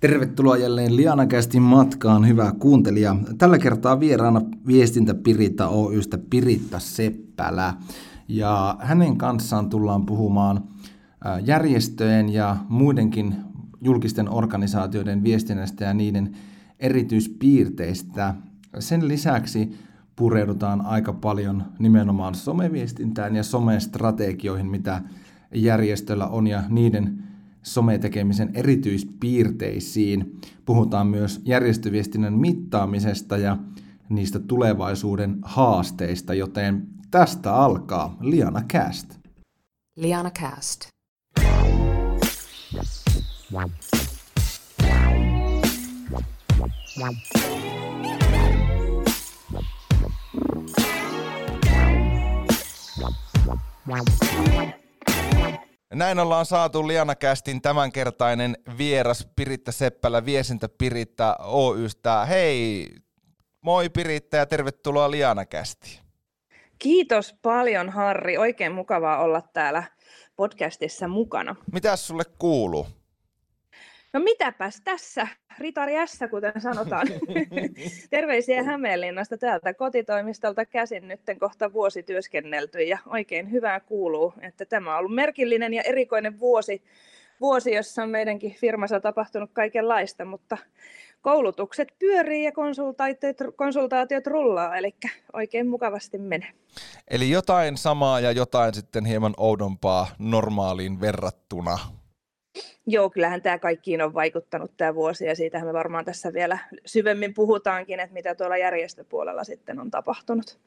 Tervetuloa jälleen Lianakästin matkaan, hyvä kuuntelija. Tällä kertaa vieraana viestintä Piritta Oystä Piritta Seppälä. Ja hänen kanssaan tullaan puhumaan järjestöjen ja muidenkin julkisten organisaatioiden viestinnästä ja niiden erityispiirteistä. Sen lisäksi pureudutaan aika paljon nimenomaan someviestintään ja somestrategioihin, mitä järjestöllä on ja niiden sometekemisen erityispiirteisiin. Puhutaan myös järjestöviestinnän mittaamisesta ja niistä tulevaisuuden haasteista, joten tästä alkaa Liana Cast. Liana Cast. Näin ollaan saatu Lianakästin tämänkertainen vieras Piritta Seppälä, Viesintä Piritta Oystä. Hei, moi Piritta ja tervetuloa Lianakästiin. Kiitos paljon Harri, oikein mukavaa olla täällä podcastissa mukana. Mitäs sulle kuuluu? No mitäpäs tässä, Ritari S, kuten sanotaan. Terveisiä Hämeenlinnasta täältä kotitoimistolta käsin nyt kohta vuosi työskennelty ja oikein hyvää kuuluu, että tämä on ollut merkillinen ja erikoinen vuosi, vuosi jossa on meidänkin firmassa tapahtunut kaikenlaista, mutta koulutukset pyörii ja konsultaatiot, konsultaatiot rullaa, eli oikein mukavasti menee. Eli jotain samaa ja jotain sitten hieman oudompaa normaaliin verrattuna. Joo, kyllähän tämä kaikkiin on vaikuttanut tämä vuosi ja siitähän me varmaan tässä vielä syvemmin puhutaankin, että mitä tuolla järjestöpuolella sitten on tapahtunut.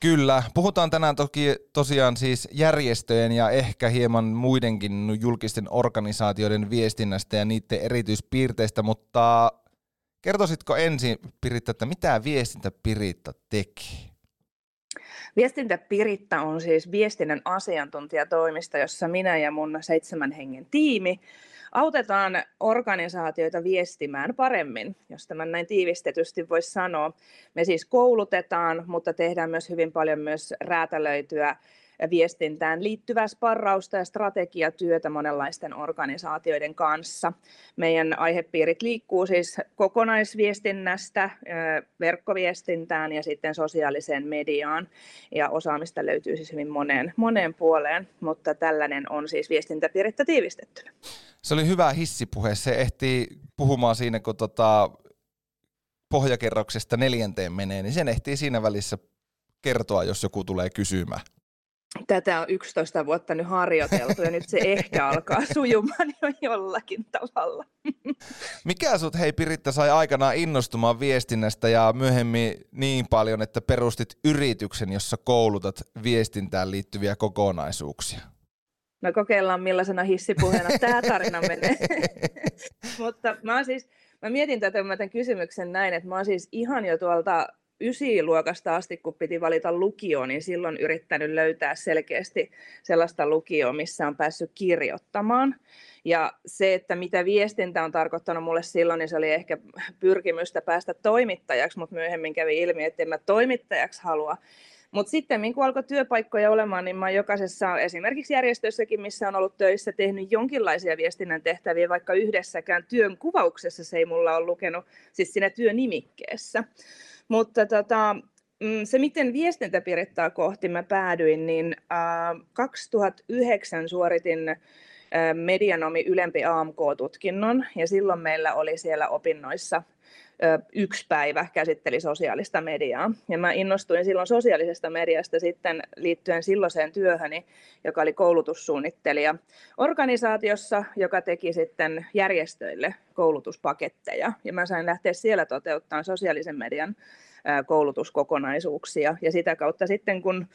Kyllä, puhutaan tänään toki tosiaan siis järjestöjen ja ehkä hieman muidenkin julkisten organisaatioiden viestinnästä ja niiden erityispiirteistä, mutta kertoisitko ensin Piritta, että mitä viestintä Piritta teki? Viestintä Piritta on siis viestinnän asiantuntijatoimista, jossa minä ja mun seitsemän hengen tiimi autetaan organisaatioita viestimään paremmin, jos tämän näin tiivistetysti voisi sanoa. Me siis koulutetaan, mutta tehdään myös hyvin paljon myös räätälöityä viestintään liittyvää sparrausta ja strategiatyötä monenlaisten organisaatioiden kanssa. Meidän aihepiirit liikkuu siis kokonaisviestinnästä, verkkoviestintään ja sitten sosiaaliseen mediaan. Ja osaamista löytyy siis hyvin moneen, moneen puoleen, mutta tällainen on siis viestintäpiirittä tiivistettynä. Se oli hyvä hissipuhe. Se ehtii puhumaan siinä, kun tota pohjakerroksesta neljänteen menee, niin sen ehtii siinä välissä kertoa, jos joku tulee kysymään tätä on 11 vuotta nyt harjoiteltu ja nyt se ehkä alkaa sujumaan jo jollakin tavalla. Mikä sut hei Piritta sai aikanaan innostumaan viestinnästä ja myöhemmin niin paljon, että perustit yrityksen, jossa koulutat viestintään liittyviä kokonaisuuksia? No kokeillaan millaisena hissipuheena tämä tarina menee. Mutta mä, siis, mä mietin tätä mä tämän kysymyksen näin, että mä oon siis ihan jo tuolta ysiluokasta asti, kun piti valita lukio, niin silloin yrittänyt löytää selkeästi sellaista lukioa, missä on päässyt kirjoittamaan. Ja se, että mitä viestintä on tarkoittanut mulle silloin, niin se oli ehkä pyrkimystä päästä toimittajaksi, mutta myöhemmin kävi ilmi, että en mä toimittajaksi halua. Mutta sitten kun alkoi työpaikkoja olemaan, niin mä jokaisessa esimerkiksi järjestössäkin, missä on ollut töissä, tehnyt jonkinlaisia viestinnän tehtäviä, vaikka yhdessäkään työn kuvauksessa se ei mulla ole lukenut, siis siinä työnimikkeessä. Mutta tota, mm, se, miten viestintäpiirittaa kohti mä päädyin, niin äh, 2009 suoritin äh, medianomi ylempi AMK-tutkinnon, ja silloin meillä oli siellä opinnoissa yksi päivä käsitteli sosiaalista mediaa. Ja mä innostuin silloin sosiaalisesta mediasta sitten liittyen silloiseen työhöni, joka oli koulutussuunnittelija organisaatiossa, joka teki sitten järjestöille koulutuspaketteja. Ja mä sain lähteä siellä toteuttamaan sosiaalisen median koulutuskokonaisuuksia. Ja sitä kautta sitten, kun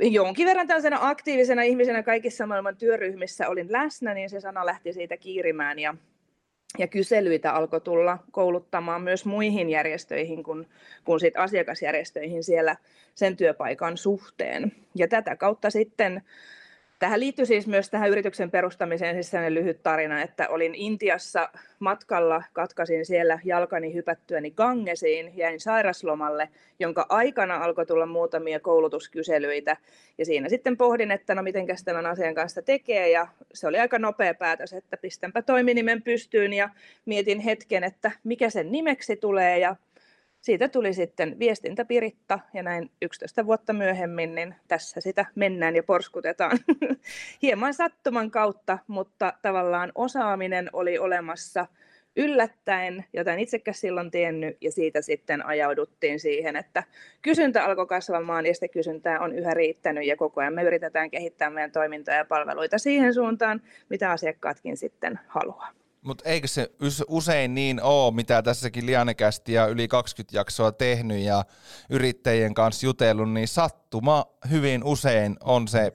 jonkin verran tällaisena aktiivisena ihmisenä kaikissa maailman työryhmissä olin läsnä, niin se sana lähti siitä kiirimään ja ja kyselyitä alkoi tulla kouluttamaan myös muihin järjestöihin kuin, kuin sit asiakasjärjestöihin siellä sen työpaikan suhteen. Ja tätä kautta sitten Tähän liittyy siis myös tähän yrityksen perustamiseen siis sellainen lyhyt tarina, että olin Intiassa matkalla, katkasin siellä jalkani hypättyäni Gangesiin, jäin sairaslomalle, jonka aikana alkoi tulla muutamia koulutuskyselyitä. Ja siinä sitten pohdin, että no mitenkäs tämän asian kanssa tekee, ja se oli aika nopea päätös, että pistänpä toiminimen pystyyn ja mietin hetken, että mikä sen nimeksi tulee, ja siitä tuli sitten viestintä Piritta ja näin 11 vuotta myöhemmin, niin tässä sitä mennään ja porskutetaan hieman sattuman kautta, mutta tavallaan osaaminen oli olemassa yllättäen, jota en itsekään silloin tiennyt, ja siitä sitten ajauduttiin siihen, että kysyntä alkoi kasvamaan, ja sitä kysyntää on yhä riittänyt, ja koko ajan me yritetään kehittää meidän toimintoja ja palveluita siihen suuntaan, mitä asiakkaatkin sitten haluaa. Mutta eikö se usein niin ole, mitä tässäkin Lianekästi ja yli 20 jaksoa tehnyt ja yrittäjien kanssa jutellut, niin sattuma hyvin usein on se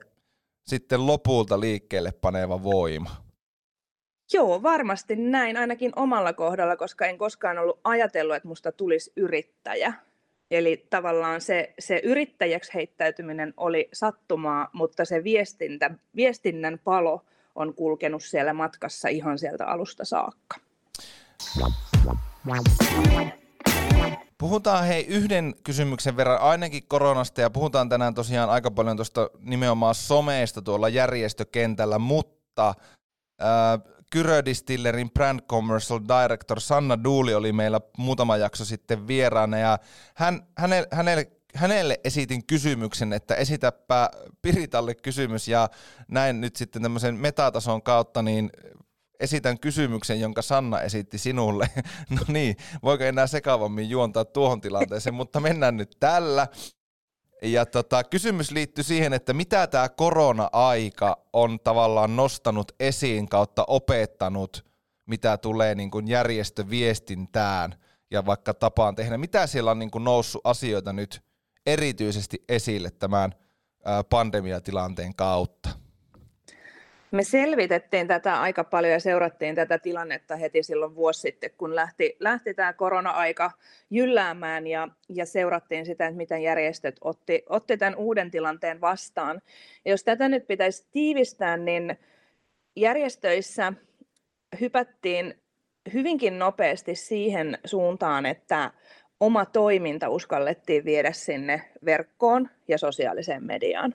sitten lopulta liikkeelle paneva voima. Joo, varmasti näin, ainakin omalla kohdalla, koska en koskaan ollut ajatellut, että musta tulisi yrittäjä. Eli tavallaan se, se yrittäjäksi heittäytyminen oli sattumaa, mutta se viestintä, viestinnän palo – on kulkenut siellä matkassa ihan sieltä alusta saakka. Puhutaan hei yhden kysymyksen verran ainakin koronasta ja puhutaan tänään tosiaan aika paljon tuosta nimenomaan someesta tuolla järjestökentällä, mutta äh, Kyrödistillerin brand commercial director Sanna Duuli oli meillä muutama jakso sitten vieraana ja hän, hänelle, hänelle hänelle esitin kysymyksen, että esitäpä Piritalle kysymys ja näin nyt sitten tämmöisen metatason kautta, niin esitän kysymyksen, jonka Sanna esitti sinulle. No niin, voiko enää sekavammin juontaa tuohon tilanteeseen, mutta mennään nyt tällä. Ja tota, kysymys liittyy siihen, että mitä tämä korona-aika on tavallaan nostanut esiin kautta opettanut, mitä tulee niin kuin järjestöviestintään ja vaikka tapaan tehdä. Mitä siellä on niin kuin noussut asioita nyt erityisesti esille tämän pandemiatilanteen kautta? Me selvitettiin tätä aika paljon ja seurattiin tätä tilannetta heti silloin vuosi sitten, kun lähti, lähti tämä korona-aika jylläämään ja, ja seurattiin sitä, että miten järjestöt otti, otti tämän uuden tilanteen vastaan. Ja jos tätä nyt pitäisi tiivistää, niin järjestöissä hypättiin hyvinkin nopeasti siihen suuntaan, että oma toiminta uskallettiin viedä sinne verkkoon ja sosiaaliseen mediaan.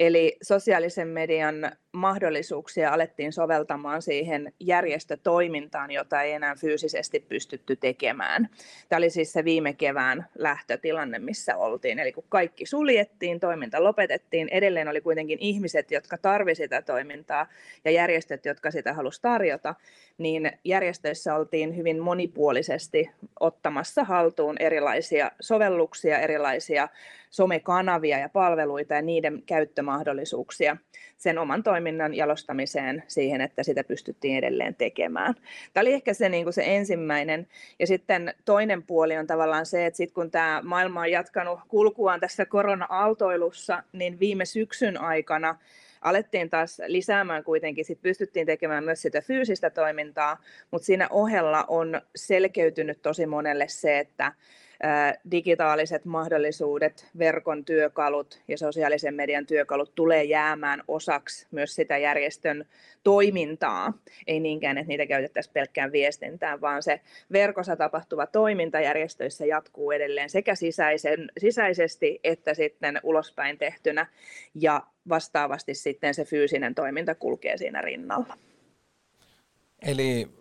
Eli sosiaalisen median mahdollisuuksia alettiin soveltamaan siihen järjestötoimintaan, jota ei enää fyysisesti pystytty tekemään. Tämä oli siis se viime kevään lähtötilanne, missä oltiin. Eli kun kaikki suljettiin, toiminta lopetettiin, edelleen oli kuitenkin ihmiset, jotka tarvisivat sitä toimintaa ja järjestöt, jotka sitä halusivat tarjota, niin järjestöissä oltiin hyvin monipuolisesti ottamassa haltuun erilaisia sovelluksia, erilaisia somekanavia ja palveluita ja niiden käyttömahdollisuuksia sen oman toiminnan jalostamiseen siihen, että sitä pystyttiin edelleen tekemään. Tämä oli ehkä se, niin kuin se ensimmäinen. Ja sitten toinen puoli on tavallaan se, että sitten kun tämä maailma on jatkanut kulkuaan tässä korona-aaltoilussa, niin viime syksyn aikana alettiin taas lisäämään kuitenkin, sit pystyttiin tekemään myös sitä fyysistä toimintaa, mutta siinä ohella on selkeytynyt tosi monelle se, että digitaaliset mahdollisuudet, verkon työkalut ja sosiaalisen median työkalut tulee jäämään osaksi myös sitä järjestön toimintaa. Ei niinkään, että niitä käytettäisiin pelkkään viestintään, vaan se verkossa tapahtuva toiminta järjestöissä jatkuu edelleen sekä sisäisen, sisäisesti että sitten ulospäin tehtynä ja vastaavasti sitten se fyysinen toiminta kulkee siinä rinnalla. Eli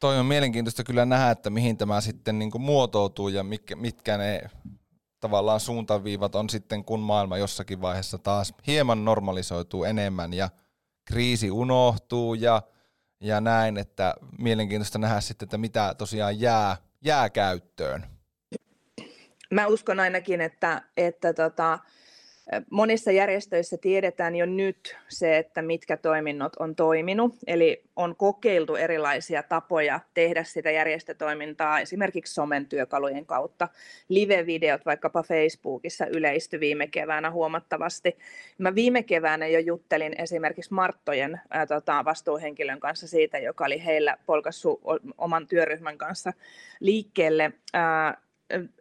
toi on mielenkiintoista kyllä nähdä, että mihin tämä sitten niin muotoutuu ja mitkä, mitkä ne tavallaan suuntaviivat on sitten, kun maailma jossakin vaiheessa taas hieman normalisoituu enemmän ja kriisi unohtuu ja, ja näin, että mielenkiintoista nähdä sitten, että mitä tosiaan jää, jää käyttöön. Mä uskon ainakin, että, että tota, Monissa järjestöissä tiedetään jo nyt se, että mitkä toiminnot on toiminut, eli on kokeiltu erilaisia tapoja tehdä sitä järjestötoimintaa esimerkiksi somen työkalujen kautta. Live-videot vaikkapa Facebookissa yleistyi viime keväänä huomattavasti. Mä viime keväänä jo juttelin esimerkiksi Marttojen ää, tota, vastuuhenkilön kanssa siitä, joka oli heillä polkassu oman työryhmän kanssa liikkeelle ää,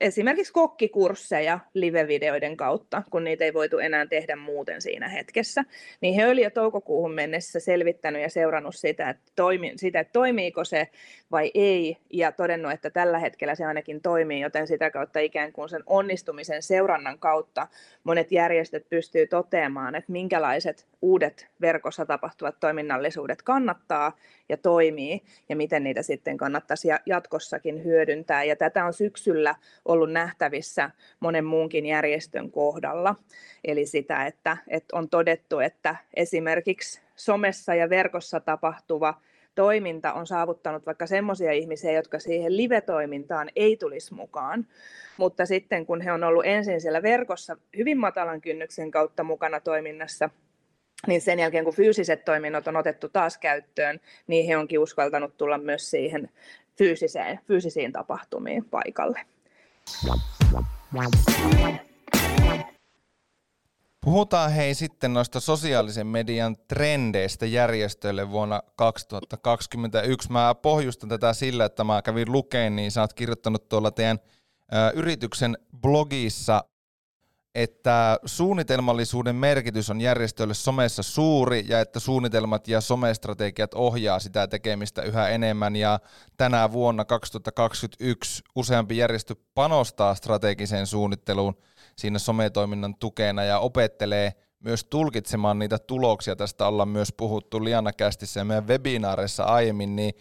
esimerkiksi kokkikursseja live-videoiden kautta, kun niitä ei voitu enää tehdä muuten siinä hetkessä. Niin he olivat jo toukokuuhun mennessä selvittänyt ja seurannut sitä, että, toimi, sitä, että toimiiko se vai ei, ja todennut, että tällä hetkellä se ainakin toimii, joten sitä kautta ikään kuin sen onnistumisen seurannan kautta monet järjestöt pystyy toteamaan, että minkälaiset uudet verkossa tapahtuvat toiminnallisuudet kannattaa ja toimii, ja miten niitä sitten kannattaisi jatkossakin hyödyntää. Ja tätä on syksyllä ollut nähtävissä monen muunkin järjestön kohdalla. Eli sitä, että, että on todettu, että esimerkiksi somessa ja verkossa tapahtuva toiminta on saavuttanut vaikka semmoisia ihmisiä, jotka siihen live-toimintaan ei tulisi mukaan. Mutta sitten kun he on ollut ensin siellä verkossa hyvin matalan kynnyksen kautta mukana toiminnassa, niin sen jälkeen kun fyysiset toiminnot on otettu taas käyttöön, niin he onkin uskaltanut tulla myös siihen fyysiseen, fyysisiin tapahtumiin paikalle. Puhutaan hei sitten noista sosiaalisen median trendeistä järjestöille vuonna 2021. Mä pohjustan tätä sillä, että mä kävin lukeen, niin sä oot kirjoittanut tuolla teidän ö, yrityksen blogissa että suunnitelmallisuuden merkitys on järjestöille somessa suuri ja että suunnitelmat ja somestrategiat ohjaa sitä tekemistä yhä enemmän ja tänä vuonna 2021 useampi järjestö panostaa strategiseen suunnitteluun siinä sometoiminnan tukena ja opettelee myös tulkitsemaan niitä tuloksia. Tästä ollaan myös puhuttu Liana Kästissä ja meidän webinaareissa aiemmin, niin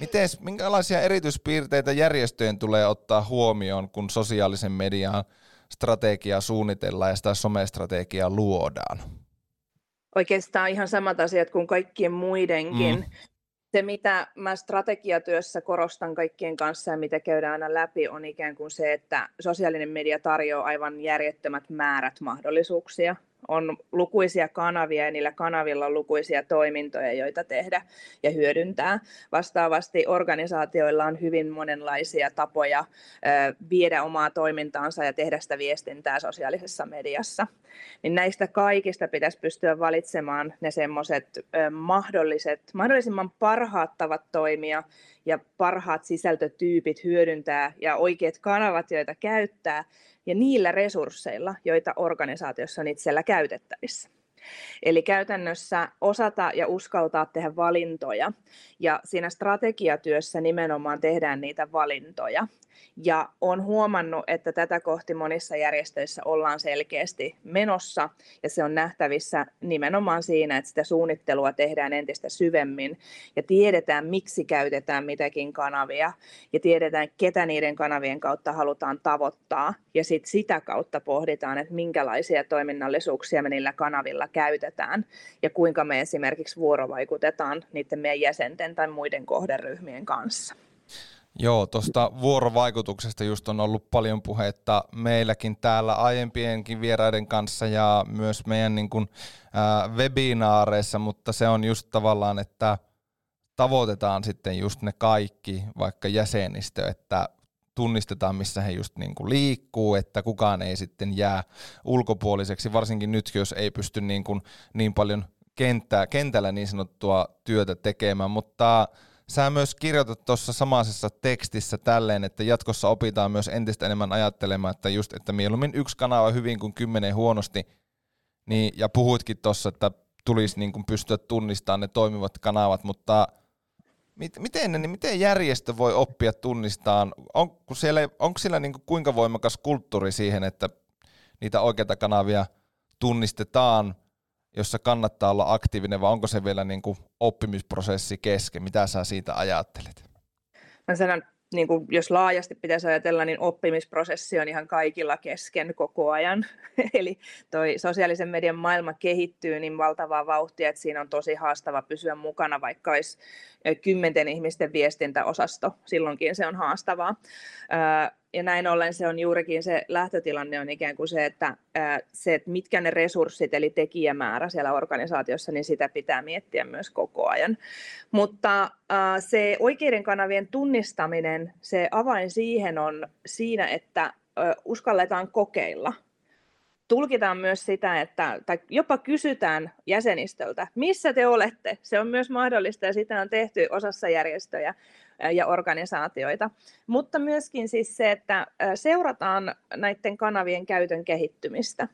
Miten, minkälaisia erityispiirteitä järjestöjen tulee ottaa huomioon, kun sosiaalisen median strategiaa suunnitellaan ja sitä somestrategiaa luodaan? Oikeastaan ihan samat asiat kuin kaikkien muidenkin. Mm. Se, mitä mä strategiatyössä korostan kaikkien kanssa ja mitä käydään aina läpi, on ikään kuin se, että sosiaalinen media tarjoaa aivan järjettömät määrät mahdollisuuksia on lukuisia kanavia ja niillä kanavilla on lukuisia toimintoja, joita tehdä ja hyödyntää. Vastaavasti organisaatioilla on hyvin monenlaisia tapoja viedä omaa toimintaansa ja tehdä sitä viestintää sosiaalisessa mediassa. Niin näistä kaikista pitäisi pystyä valitsemaan ne semmoiset mahdolliset, mahdollisimman parhaat tavat toimia ja parhaat sisältötyypit hyödyntää ja oikeat kanavat, joita käyttää, ja niillä resursseilla, joita organisaatiossa on itsellä käytettävissä. Eli käytännössä osata ja uskaltaa tehdä valintoja. Ja siinä strategiatyössä nimenomaan tehdään niitä valintoja. Ja olen huomannut, että tätä kohti monissa järjestöissä ollaan selkeästi menossa, ja se on nähtävissä nimenomaan siinä, että sitä suunnittelua tehdään entistä syvemmin, ja tiedetään, miksi käytetään mitäkin kanavia, ja tiedetään, ketä niiden kanavien kautta halutaan tavoittaa, ja sitten sitä kautta pohditaan, että minkälaisia toiminnallisuuksia me niillä kanavilla käytetään, ja kuinka me esimerkiksi vuorovaikutetaan niiden meidän jäsenten tai muiden kohderyhmien kanssa. Joo, tuosta vuorovaikutuksesta just on ollut paljon puhetta meilläkin täällä aiempienkin vieraiden kanssa ja myös meidän niin kuin, ää, webinaareissa, mutta se on just tavallaan, että tavoitetaan sitten just ne kaikki, vaikka jäsenistö, että tunnistetaan, missä he just niin kuin liikkuu, että kukaan ei sitten jää ulkopuoliseksi, varsinkin nyt, jos ei pysty niin, kuin niin paljon kenttää, kentällä niin sanottua työtä tekemään, mutta Sä myös kirjoitat tuossa samaisessa tekstissä tälleen, että jatkossa opitaan myös entistä enemmän ajattelemaan, että just, että mieluummin yksi kanava hyvin kuin kymmenen huonosti, niin, ja puhuitkin tuossa, että tulisi niin kuin pystyä tunnistamaan ne toimivat kanavat, mutta miten, niin miten järjestö voi oppia tunnistamaan, on, kun siellä, onko siellä niin kuin kuinka voimakas kulttuuri siihen, että niitä oikeita kanavia tunnistetaan, jossa kannattaa olla aktiivinen, vai onko se vielä niin kuin oppimisprosessi kesken? Mitä sä siitä ajattelet? Mä sanon, niin kuin jos laajasti pitäisi ajatella, niin oppimisprosessi on ihan kaikilla kesken koko ajan. Eli toi sosiaalisen median maailma kehittyy niin valtavaa vauhtia, että siinä on tosi haastava pysyä mukana, vaikka olisi kymmenten ihmisten viestintäosasto. Silloinkin se on haastavaa ja näin ollen se on juurikin se lähtötilanne on ikään kuin se, että se, että mitkä ne resurssit eli tekijämäärä siellä organisaatiossa, niin sitä pitää miettiä myös koko ajan. Mutta se oikeiden kanavien tunnistaminen, se avain siihen on siinä, että uskalletaan kokeilla. Tulkitaan myös sitä, että, tai jopa kysytään jäsenistöltä, missä te olette. Se on myös mahdollista ja sitä on tehty osassa järjestöjä ja organisaatioita. Mutta myöskin siis se, että seurataan näiden kanavien käytön kehittymistä.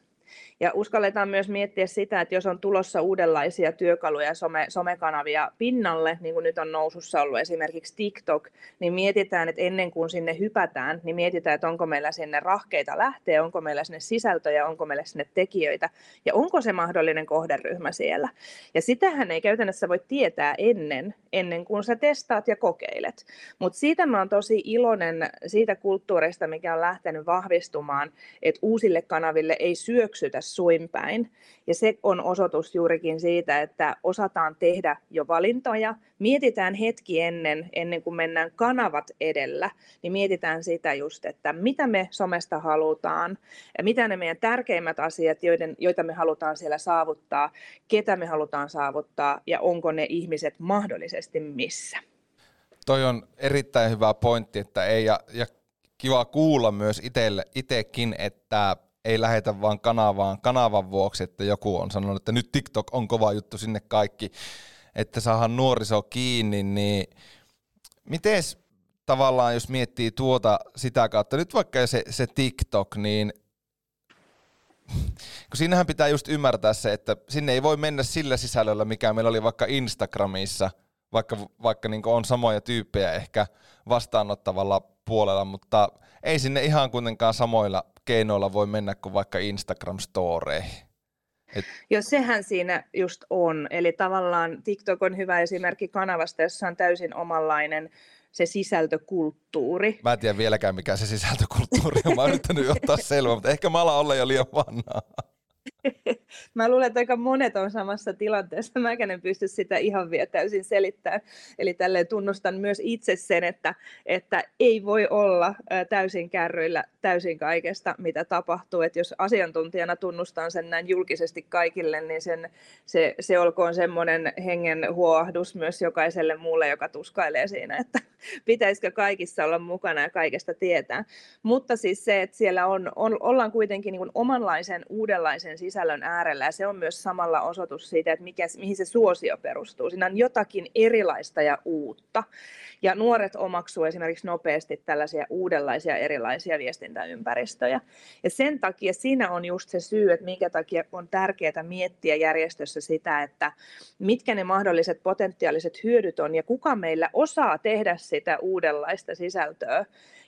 Ja uskalletaan myös miettiä sitä, että jos on tulossa uudenlaisia työkaluja some, somekanavia pinnalle, niin kuin nyt on nousussa ollut esimerkiksi TikTok, niin mietitään, että ennen kuin sinne hypätään, niin mietitään, että onko meillä sinne rahkeita lähteä, onko meillä sinne sisältöjä, onko meillä sinne tekijöitä ja onko se mahdollinen kohderyhmä siellä. Ja sitähän ei käytännössä voi tietää ennen, ennen kuin sä testaat ja kokeilet. Mutta siitä mä oon tosi iloinen siitä kulttuurista, mikä on lähtenyt vahvistumaan, että uusille kanaville ei syöksytä suin päin. Ja se on osoitus juurikin siitä, että osataan tehdä jo valintoja, mietitään hetki ennen, ennen kuin mennään kanavat edellä, niin mietitään sitä just, että mitä me somesta halutaan, ja mitä ne meidän tärkeimmät asiat, joiden, joita me halutaan siellä saavuttaa, ketä me halutaan saavuttaa ja onko ne ihmiset mahdollisesti missä. Toi on erittäin hyvä pointti, että ei, ja, ja kiva kuulla myös itsekin, että ei lähetä vaan kanavaan kanavan vuoksi, että joku on sanonut, että nyt TikTok on kova juttu sinne kaikki, että saadaan nuoriso kiinni, niin miten tavallaan, jos miettii tuota sitä kautta, nyt vaikka se, se TikTok, niin kun siinähän pitää just ymmärtää se, että sinne ei voi mennä sillä sisällöllä, mikä meillä oli vaikka Instagramissa, vaikka, vaikka niin on samoja tyyppejä ehkä vastaanottavalla puolella, mutta ei sinne ihan kuitenkaan samoilla keinoilla voi mennä kuin vaikka Instagram-storeihin. Et... Joo, sehän siinä just on. Eli tavallaan TikTok on hyvä esimerkki kanavasta, jossa on täysin omanlainen se sisältökulttuuri. Mä en tiedä vieläkään, mikä se sisältökulttuuri on. Mä oon yrittänyt ottaa selvää, mutta ehkä mä alan olla jo liian vanhaa. Mä luulen, että aika monet on samassa tilanteessa. Mä en pysty sitä ihan vielä täysin selittämään. Eli tälleen tunnustan myös itse sen, että, että ei voi olla täysin kärryillä täysin kaikesta, mitä tapahtuu. Että jos asiantuntijana tunnustan sen näin julkisesti kaikille, niin sen, se, se olkoon semmoinen hengen huoahdus myös jokaiselle muulle, joka tuskailee siinä, että pitäisikö kaikissa olla mukana ja kaikesta tietää. Mutta siis se, että siellä on, on ollaan kuitenkin niin omanlaisen, uudenlaisen sisällön äärellä ja se on myös samalla osoitus siitä, että mikä, mihin se suosio perustuu. Siinä on jotakin erilaista ja uutta. Ja nuoret omaksuu esimerkiksi nopeasti tällaisia uudenlaisia erilaisia viestintäympäristöjä. Ja sen takia siinä on just se syy, että minkä takia on tärkeää miettiä järjestössä sitä, että mitkä ne mahdolliset potentiaaliset hyödyt on ja kuka meillä osaa tehdä sitä uudenlaista sisältöä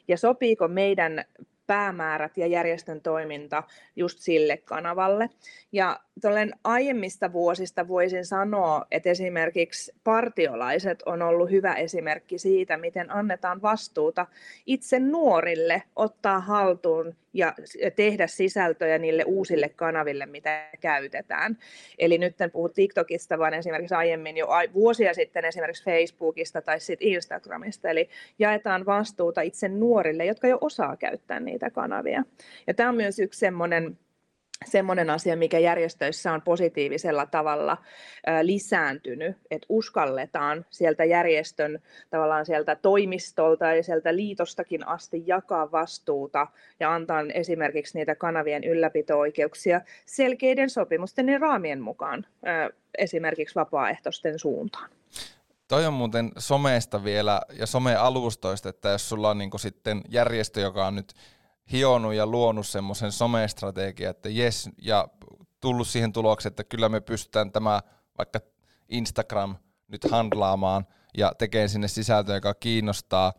ja sopiiko meidän päämäärät ja järjestön toiminta just sille kanavalle. Ja aiemmista vuosista voisin sanoa, että esimerkiksi partiolaiset on ollut hyvä esimerkki siitä, miten annetaan vastuuta itse nuorille ottaa haltuun ja tehdä sisältöjä niille uusille kanaville, mitä käytetään. Eli nyt en puhu TikTokista, vaan esimerkiksi aiemmin jo vuosia sitten esimerkiksi Facebookista tai sitten Instagramista. Eli jaetaan vastuuta itse nuorille, jotka jo osaa käyttää niitä kanavia. Ja tämä on myös yksi semmoinen semmoinen asia, mikä järjestöissä on positiivisella tavalla lisääntynyt, että uskalletaan sieltä järjestön tavallaan sieltä toimistolta ja sieltä liitostakin asti jakaa vastuuta ja antaa esimerkiksi niitä kanavien ylläpito-oikeuksia selkeiden sopimusten ja raamien mukaan esimerkiksi vapaaehtoisten suuntaan. Toi on muuten someesta vielä ja somealustoista, että jos sulla on niin sitten järjestö, joka on nyt hionut ja luonut semmoisen somestrategian, että jes, ja tullut siihen tulokseen, että kyllä me pystytään tämä vaikka Instagram nyt handlaamaan ja tekemään sinne sisältöä, joka kiinnostaa.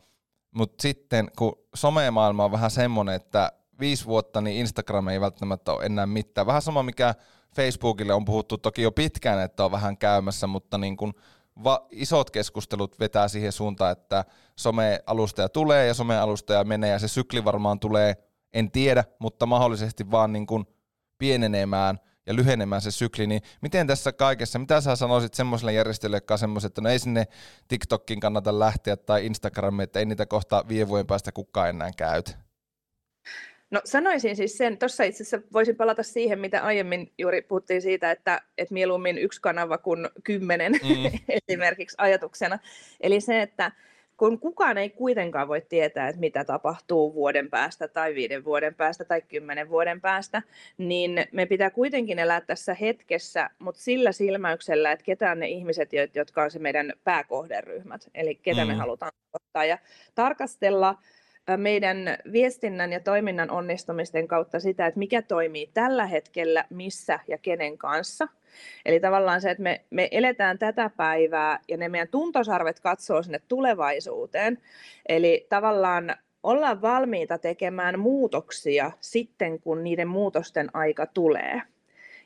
Mutta sitten kun somemaailma on vähän semmoinen, että viisi vuotta, niin Instagram ei välttämättä ole enää mitään. Vähän sama, mikä Facebookille on puhuttu toki jo pitkään, että on vähän käymässä, mutta niin kun va- isot keskustelut vetää siihen suuntaan, että somealustaja tulee ja somealustaja menee ja se sykli varmaan tulee, en tiedä, mutta mahdollisesti vaan niin kuin pienenemään ja lyhenemään se sykli, niin miten tässä kaikessa, mitä sä sanoisit semmoiselle järjestölle, joka on semmoiset, että no ei sinne TikTokin kannata lähteä tai Instagramiin, että ei niitä kohta viiden päästä kukaan enää käytä? No sanoisin siis sen, tuossa itse asiassa voisin palata siihen, mitä aiemmin juuri puhuttiin siitä, että, että mieluummin yksi kanava kuin kymmenen mm. esimerkiksi ajatuksena. Eli se, että kun kukaan ei kuitenkaan voi tietää, että mitä tapahtuu vuoden päästä tai viiden vuoden päästä tai kymmenen vuoden päästä, niin me pitää kuitenkin elää tässä hetkessä, mutta sillä silmäyksellä, että ketä on ne ihmiset, jotka on se meidän pääkohderyhmät, eli ketä mm. me halutaan ottaa ja tarkastella meidän viestinnän ja toiminnan onnistumisten kautta sitä, että mikä toimii tällä hetkellä, missä ja kenen kanssa. Eli tavallaan se, että me, me eletään tätä päivää ja ne meidän tuntosarvet katsoo sinne tulevaisuuteen. Eli tavallaan ollaan valmiita tekemään muutoksia sitten, kun niiden muutosten aika tulee.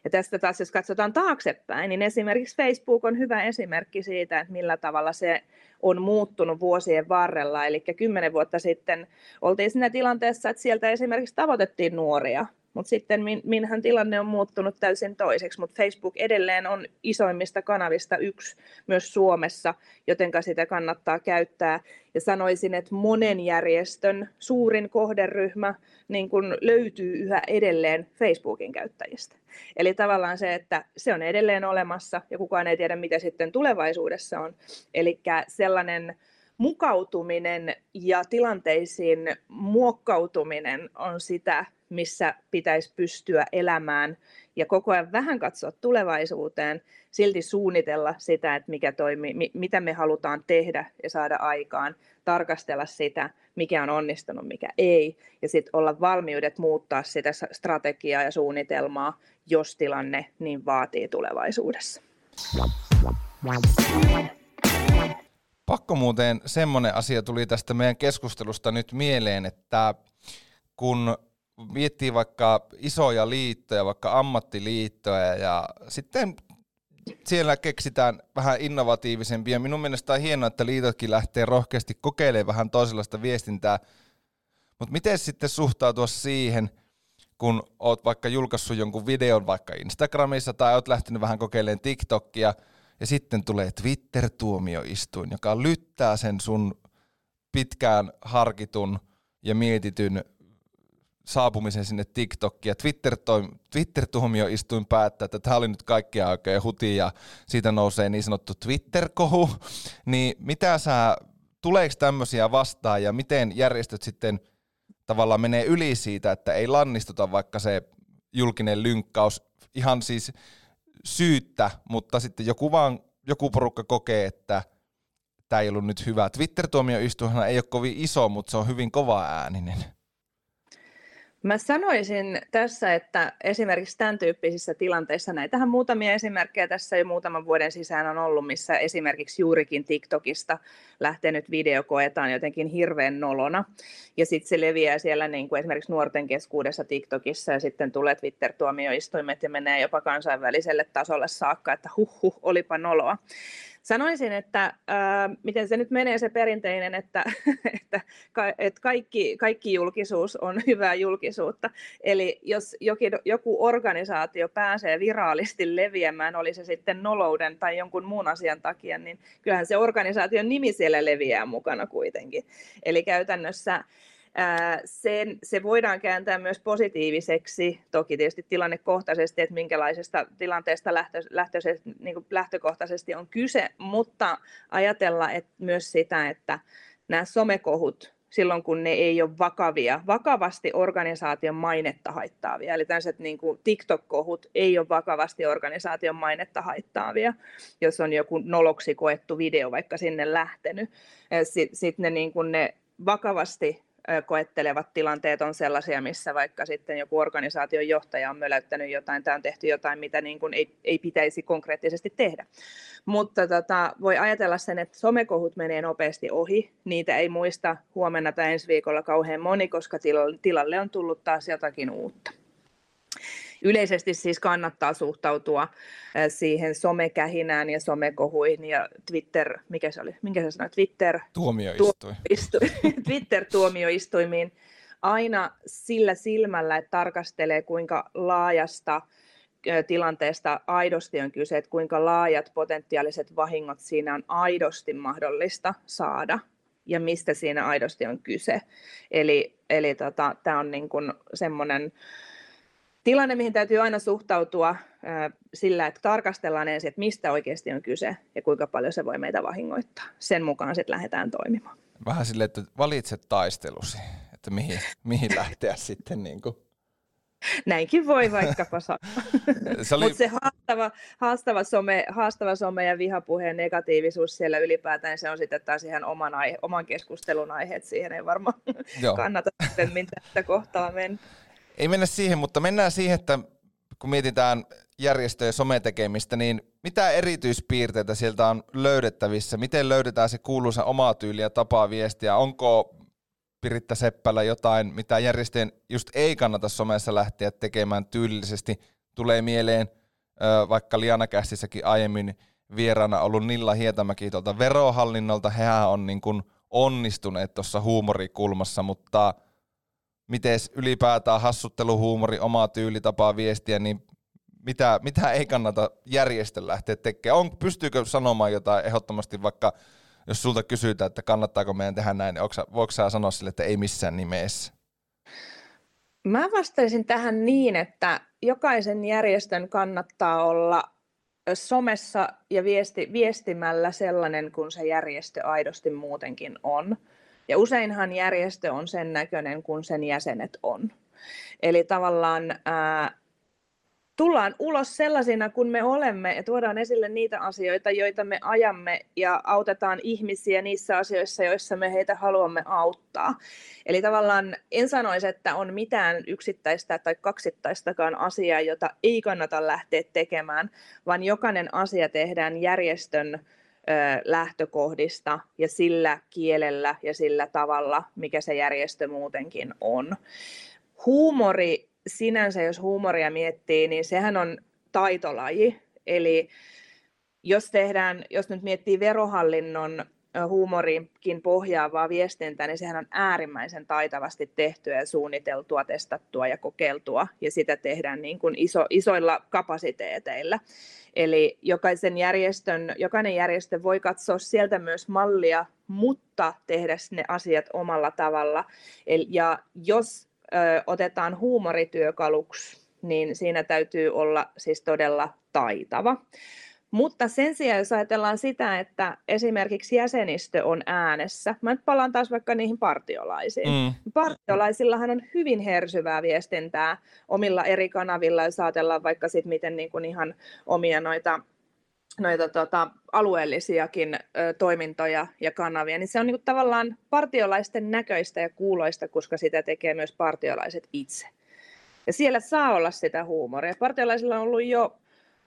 Ja tästä taas, jos katsotaan taaksepäin, niin esimerkiksi Facebook on hyvä esimerkki siitä, että millä tavalla se on muuttunut vuosien varrella. Eli kymmenen vuotta sitten oltiin siinä tilanteessa, että sieltä esimerkiksi tavoitettiin nuoria, mutta sitten min, minhän tilanne on muuttunut täysin toiseksi, mutta Facebook edelleen on isoimmista kanavista yksi myös Suomessa, jotenka sitä kannattaa käyttää. Ja sanoisin, että monen järjestön suurin kohderyhmä niin kun löytyy yhä edelleen Facebookin käyttäjistä. Eli tavallaan se, että se on edelleen olemassa ja kukaan ei tiedä, mitä sitten tulevaisuudessa on. Eli sellainen mukautuminen ja tilanteisiin muokkautuminen on sitä, missä pitäisi pystyä elämään ja koko ajan vähän katsoa tulevaisuuteen, silti suunnitella sitä, että mikä toimii, mi- mitä me halutaan tehdä ja saada aikaan, tarkastella sitä, mikä on onnistunut, mikä ei, ja sitten olla valmiudet muuttaa sitä strategiaa ja suunnitelmaa, jos tilanne niin vaatii tulevaisuudessa. Pakko muuten semmoinen asia tuli tästä meidän keskustelusta nyt mieleen, että kun miettii vaikka isoja liittoja, vaikka ammattiliittoja ja sitten siellä keksitään vähän innovatiivisempia. Minun mielestä on hienoa, että liitotkin lähtee rohkeasti kokeilemaan vähän toisenlaista viestintää. Mutta miten sitten suhtautua siihen, kun oot vaikka julkaissut jonkun videon vaikka Instagramissa tai oot lähtenyt vähän kokeilemaan TikTokia ja sitten tulee Twitter-tuomioistuin, joka lyttää sen sun pitkään harkitun ja mietityn saapumisen sinne TikTokiin ja Twitter, Twitter-tuomioistuin päättää, että tämä oli nyt kaikkia oikein huti ja siitä nousee niin sanottu Twitter-kohu, niin mitä sä, tuleeko tämmöisiä vastaan ja miten järjestöt sitten tavallaan menee yli siitä, että ei lannistuta vaikka se julkinen lynkkaus ihan siis syyttä, mutta sitten joku vaan, joku porukka kokee, että tämä ei ollut nyt hyvä. Twitter-tuomioistuinhan ei ole kovin iso, mutta se on hyvin kova ääninen. Mä sanoisin tässä, että esimerkiksi tämän tyyppisissä tilanteissa, näitähän muutamia esimerkkejä tässä jo muutaman vuoden sisään on ollut, missä esimerkiksi juurikin TikTokista lähtenyt video koetaan jotenkin hirveän nolona. Ja sitten se leviää siellä niin kuin esimerkiksi nuorten keskuudessa TikTokissa ja sitten tulee Twitter-tuomioistuimet ja menee jopa kansainväliselle tasolle saakka, että huh huh, olipa noloa. Sanoisin, että äh, miten se nyt menee se perinteinen, että, että, että kaikki, kaikki julkisuus on hyvää julkisuutta. Eli jos jokin, joku organisaatio pääsee viraalisti leviämään, oli se sitten nolouden tai jonkun muun asian takia, niin kyllähän se organisaation nimi siellä leviää mukana kuitenkin. Eli käytännössä sen, se voidaan kääntää myös positiiviseksi, toki tietysti tilannekohtaisesti, että minkälaisesta tilanteesta lähtö, lähtöisesti, niin lähtökohtaisesti on kyse, mutta ajatella että myös sitä, että nämä somekohut, silloin kun ne ei ole vakavia, vakavasti organisaation mainetta haittaavia. Eli tällaiset niin kuin TikTok-kohut ei ole vakavasti organisaation mainetta haittaavia, jos on joku noloksi koettu video vaikka sinne lähtenyt. Sitten sit ne, niin ne vakavasti koettelevat tilanteet on sellaisia, missä vaikka sitten joku organisaation johtaja on möläyttänyt jotain tai on tehty jotain, mitä niin kuin ei, ei pitäisi konkreettisesti tehdä. Mutta tota, voi ajatella sen, että somekohut menee nopeasti ohi. Niitä ei muista huomenna tai ensi viikolla kauhean moni, koska tilalle on tullut taas jotakin uutta yleisesti siis kannattaa suhtautua siihen somekähinään ja somekohuihin ja Twitter, mikä se oli, minkä se sanoi, Twitter... Tuomioistuin. Twitter-tuomioistuimiin aina sillä silmällä, että tarkastelee kuinka laajasta tilanteesta aidosti on kyse, että kuinka laajat potentiaaliset vahingot siinä on aidosti mahdollista saada ja mistä siinä aidosti on kyse. Eli, eli tota, tämä on niin kuin semmoinen tilanne, mihin täytyy aina suhtautua sillä, että tarkastellaan ensin, että mistä oikeasti on kyse ja kuinka paljon se voi meitä vahingoittaa. Sen mukaan sitten lähdetään toimimaan. Vähän silleen, että valitset taistelusi, että mihin, mihin lähteä sitten niin kuin. Näinkin voi vaikkapa sanoa. se oli... Mutta se haastava, haastava, some, haastava some ja vihapuheen negatiivisuus siellä ylipäätään, se on sitten taas ihan oman, aihe, oman keskustelun aiheet. Siihen ei varmaan kannata sitten tätä kohtaa mennä. Ei mennä siihen, mutta mennään siihen, että kun mietitään järjestöjen sometekemistä, niin mitä erityispiirteitä sieltä on löydettävissä? Miten löydetään se kuuluisa oma tyyli ja tapa viestiä? Onko Piritta Seppälä jotain, mitä järjestöjen just ei kannata somessa lähteä tekemään tyylillisesti? Tulee mieleen vaikka Lianakästissäkin aiemmin vieraana ollut Nilla Hietamäki tuolta verohallinnolta. Hehän on niin kuin onnistuneet tuossa huumorikulmassa, mutta miten ylipäätään hassuttelu, huumori, oma tyyli, tapaa viestiä, niin mitä, mitä ei kannata järjestön lähteä tekemään? On, pystyykö sanomaan jotain ehdottomasti vaikka, jos sulta kysytään, että kannattaako meidän tehdä näin, niin onko, voiko sä sanoa sille, että ei missään nimessä? Mä vastaisin tähän niin, että jokaisen järjestön kannattaa olla somessa ja viesti, viestimällä sellainen, kun se järjestö aidosti muutenkin on. Ja useinhan järjestö on sen näköinen, kun sen jäsenet on. Eli tavallaan ää, tullaan ulos sellaisina kuin me olemme ja tuodaan esille niitä asioita, joita me ajamme ja autetaan ihmisiä niissä asioissa, joissa me heitä haluamme auttaa. Eli tavallaan en sanoisi, että on mitään yksittäistä tai kaksittaistakaan asiaa, jota ei kannata lähteä tekemään, vaan jokainen asia tehdään järjestön lähtökohdista ja sillä kielellä ja sillä tavalla, mikä se järjestö muutenkin on. Huumori sinänsä, jos huumoria miettii, niin sehän on taitolaji. Eli jos, tehdään, jos nyt miettii verohallinnon huumoriinkin pohjaavaa viestintää, niin sehän on äärimmäisen taitavasti tehtyä ja suunniteltua, testattua ja kokeiltua, ja sitä tehdään niin kuin iso, isoilla kapasiteeteilla. Eli jokaisen järjestön, jokainen järjestö voi katsoa sieltä myös mallia, mutta tehdä ne asiat omalla tavalla. Ja jos ö, otetaan huumorityökaluksi, niin siinä täytyy olla siis todella taitava. Mutta sen sijaan, jos ajatellaan sitä, että esimerkiksi jäsenistö on äänessä, mä nyt palaan taas vaikka niihin partiolaisiin. Mm. Partiolaisillahan on hyvin hersyvää viestintää omilla eri kanavilla, jos ajatellaan vaikka sit miten niin kuin ihan omia noita noita tota, alueellisiakin ö, toimintoja ja kanavia, niin se on niin kuin, tavallaan partiolaisten näköistä ja kuuloista, koska sitä tekee myös partiolaiset itse. Ja siellä saa olla sitä huumoria. Partiolaisilla on ollut jo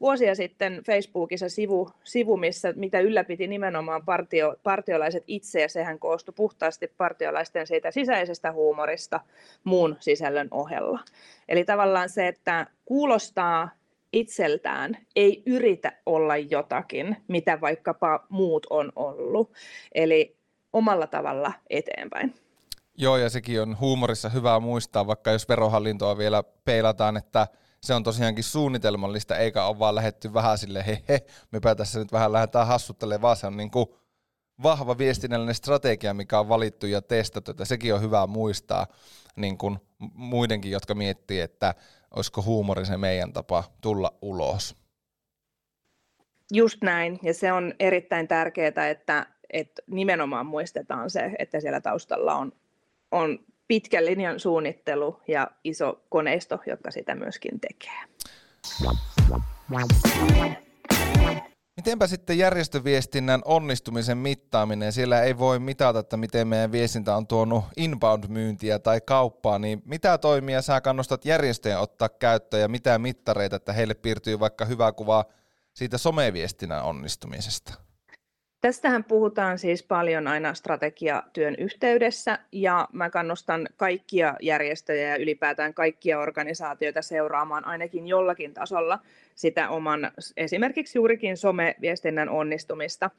vuosia sitten Facebookissa sivu, sivu missä, mitä ylläpiti nimenomaan partio, partiolaiset itse, ja sehän koostui puhtaasti partiolaisten siitä sisäisestä huumorista muun sisällön ohella. Eli tavallaan se, että kuulostaa itseltään, ei yritä olla jotakin, mitä vaikkapa muut on ollut. Eli omalla tavalla eteenpäin. Joo, ja sekin on huumorissa hyvä muistaa, vaikka jos verohallintoa vielä peilataan, että se on tosiaankin suunnitelmallista, eikä ole vaan lähetty vähän sille, he, he mepä tässä nyt vähän lähdetään hassuttelemaan, vaan se on niin kuin vahva viestinnällinen strategia, mikä on valittu ja testattu, että sekin on hyvä muistaa niin kuin muidenkin, jotka miettii, että olisiko huumori se meidän tapa tulla ulos. Just näin, ja se on erittäin tärkeää, että, että nimenomaan muistetaan se, että siellä taustalla on, on pitkän linjan suunnittelu ja iso koneisto, jotka sitä myöskin tekee. Mitenpä sitten järjestöviestinnän onnistumisen mittaaminen? Siellä ei voi mitata, että miten meidän viestintä on tuonut inbound-myyntiä tai kauppaa, niin mitä toimia sä kannustat järjestöjen ottaa käyttöön ja mitä mittareita, että heille piirtyy vaikka hyvä kuva siitä someviestinnän onnistumisesta? Tästähän puhutaan siis paljon aina strategiatyön yhteydessä ja mä kannustan kaikkia järjestöjä ja ylipäätään kaikkia organisaatioita seuraamaan ainakin jollakin tasolla sitä oman esimerkiksi juurikin someviestinnän onnistumista.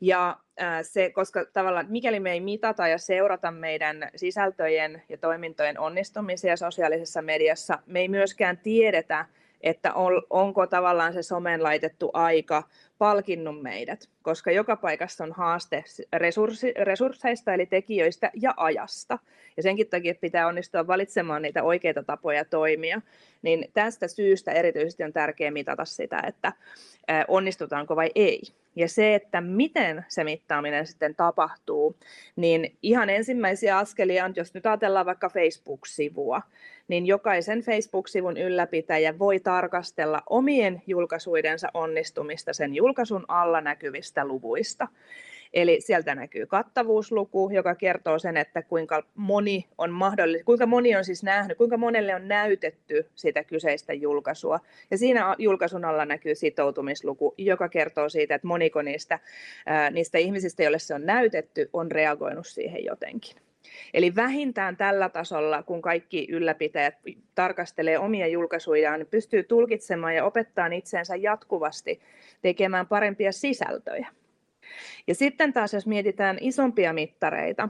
Ja se, koska tavallaan mikäli me ei mitata ja seurata meidän sisältöjen ja toimintojen onnistumisia sosiaalisessa mediassa, me ei myöskään tiedetä, että on, onko tavallaan se somen laitettu aika palkinnut meidät, koska joka paikassa on haaste resurssi, resursseista eli tekijöistä ja ajasta. Ja senkin takia pitää onnistua valitsemaan niitä oikeita tapoja toimia. Niin tästä syystä erityisesti on tärkeää mitata sitä, että onnistutaanko vai ei. Ja se, että miten se mittaaminen sitten tapahtuu, niin ihan ensimmäisiä askelia, jos nyt ajatellaan vaikka Facebook-sivua, niin jokaisen Facebook-sivun ylläpitäjä voi tarkastella omien julkaisuidensa onnistumista sen julkaisun alla näkyvistä luvuista. Eli sieltä näkyy kattavuusluku, joka kertoo sen, että kuinka moni on mahdollista, kuinka moni on siis nähnyt, kuinka monelle on näytetty sitä kyseistä julkaisua. Ja siinä julkaisun alla näkyy sitoutumisluku, joka kertoo siitä, että moniko niistä, niistä ihmisistä, joille se on näytetty, on reagoinut siihen jotenkin. Eli vähintään tällä tasolla, kun kaikki ylläpitäjät tarkastelee omia julkaisujaan, niin pystyy tulkitsemaan ja opettaa itseensä jatkuvasti tekemään parempia sisältöjä. Ja sitten taas, jos mietitään isompia mittareita,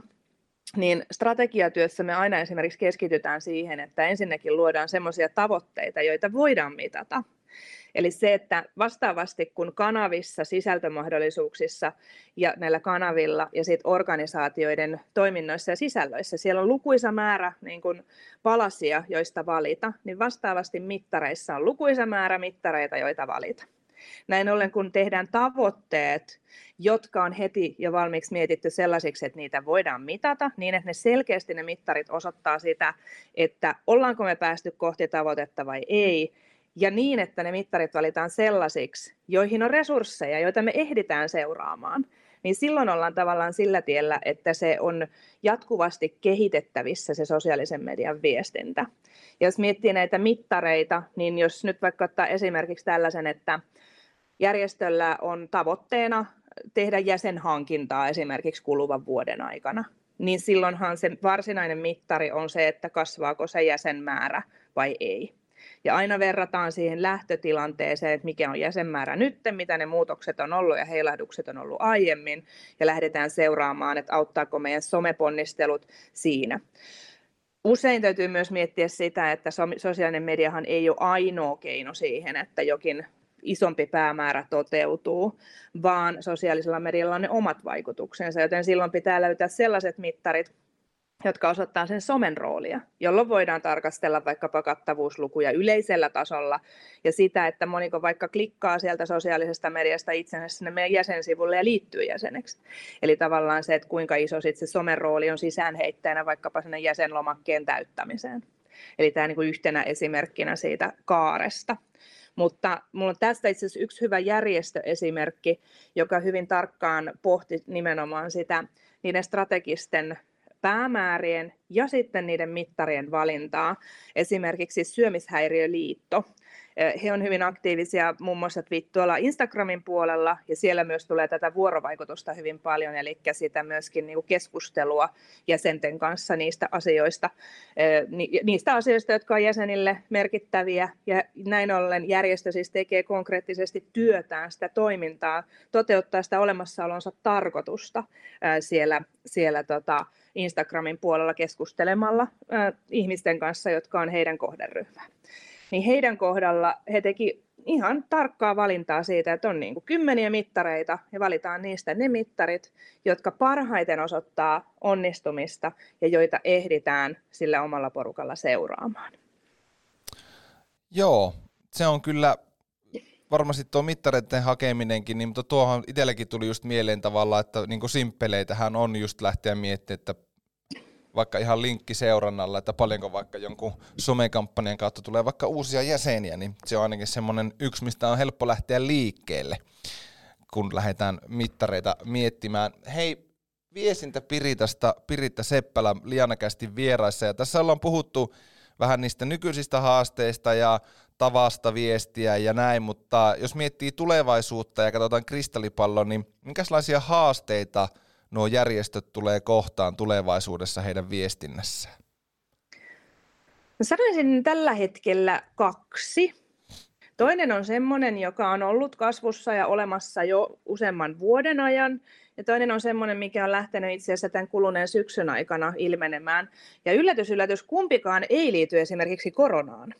niin strategiatyössä me aina esimerkiksi keskitytään siihen, että ensinnäkin luodaan sellaisia tavoitteita, joita voidaan mitata. Eli se, että vastaavasti kun kanavissa, sisältömahdollisuuksissa ja näillä kanavilla ja sit organisaatioiden toiminnoissa ja sisällöissä, siellä on lukuisa määrä niin kun palasia, joista valita, niin vastaavasti mittareissa on lukuisa määrä mittareita, joita valita. Näin ollen, kun tehdään tavoitteet, jotka on heti jo valmiiksi mietitty sellaisiksi, että niitä voidaan mitata, niin että ne selkeästi ne mittarit osoittaa sitä, että ollaanko me päästy kohti tavoitetta vai ei, ja niin, että ne mittarit valitaan sellaisiksi, joihin on resursseja, joita me ehditään seuraamaan, niin silloin ollaan tavallaan sillä tiellä, että se on jatkuvasti kehitettävissä se sosiaalisen median viestintä. Ja jos miettii näitä mittareita, niin jos nyt vaikka ottaa esimerkiksi tällaisen, että järjestöllä on tavoitteena tehdä jäsenhankintaa esimerkiksi kuluvan vuoden aikana, niin silloinhan se varsinainen mittari on se, että kasvaako se jäsenmäärä vai ei. Ja aina verrataan siihen lähtötilanteeseen, että mikä on jäsenmäärä nyt, mitä ne muutokset on ollut ja heilahdukset on ollut aiemmin, ja lähdetään seuraamaan, että auttaako meidän someponnistelut siinä. Usein täytyy myös miettiä sitä, että sosiaalinen mediahan ei ole ainoa keino siihen, että jokin isompi päämäärä toteutuu, vaan sosiaalisella medialla on ne omat vaikutuksensa, joten silloin pitää löytää sellaiset mittarit, jotka osoittaa sen somen roolia, jolloin voidaan tarkastella vaikkapa kattavuuslukuja yleisellä tasolla ja sitä, että moniko vaikka klikkaa sieltä sosiaalisesta mediasta itsensä sinne meidän jäsensivulle ja liittyy jäseneksi. Eli tavallaan se, että kuinka iso sit se somen rooli on sisäänheittäjänä vaikkapa sinne jäsenlomakkeen täyttämiseen. Eli tämä niin yhtenä esimerkkinä siitä kaaresta. Mutta minulla on tästä itse asiassa yksi hyvä järjestöesimerkki, joka hyvin tarkkaan pohti nimenomaan sitä niiden strategisten päämäärien ja sitten niiden mittarien valintaa. Esimerkiksi Syömishäiriöliitto he on hyvin aktiivisia muun muassa tuolla Instagramin puolella ja siellä myös tulee tätä vuorovaikutusta hyvin paljon, eli sitä myöskin niin keskustelua jäsenten kanssa niistä asioista, niistä asioista, jotka on jäsenille merkittäviä ja näin ollen järjestö siis tekee konkreettisesti työtään, sitä toimintaa, toteuttaa sitä olemassaolonsa tarkoitusta siellä, siellä tota Instagramin puolella keskustelemalla ihmisten kanssa, jotka on heidän kohderyhmä niin heidän kohdalla he teki ihan tarkkaa valintaa siitä, että on niin kuin kymmeniä mittareita ja valitaan niistä ne mittarit, jotka parhaiten osoittaa onnistumista ja joita ehditään sillä omalla porukalla seuraamaan. Joo, se on kyllä varmasti tuo mittareiden hakeminenkin, niin, mutta tuohon itselläkin tuli just mieleen tavallaan, että niin simppeleitähän on just lähteä miettimään, että vaikka ihan linkki seurannalla, että paljonko vaikka jonkun somekampanjan kautta tulee vaikka uusia jäseniä, niin se on ainakin semmoinen yksi, mistä on helppo lähteä liikkeelle, kun lähdetään mittareita miettimään. Hei, viestintä Piritasta, Piritta Seppälä lianakästi vieraissa, ja tässä ollaan puhuttu vähän niistä nykyisistä haasteista ja tavasta viestiä ja näin, mutta jos miettii tulevaisuutta ja katsotaan kristallipallon, niin minkälaisia haasteita – nuo järjestöt tulee kohtaan tulevaisuudessa heidän viestinnässään? Mä sanoisin tällä hetkellä kaksi. Toinen on semmoinen, joka on ollut kasvussa ja olemassa jo useamman vuoden ajan. Ja toinen on semmoinen, mikä on lähtenyt itse asiassa tämän kuluneen syksyn aikana ilmenemään. Ja yllätys, yllätys, kumpikaan ei liity esimerkiksi koronaan.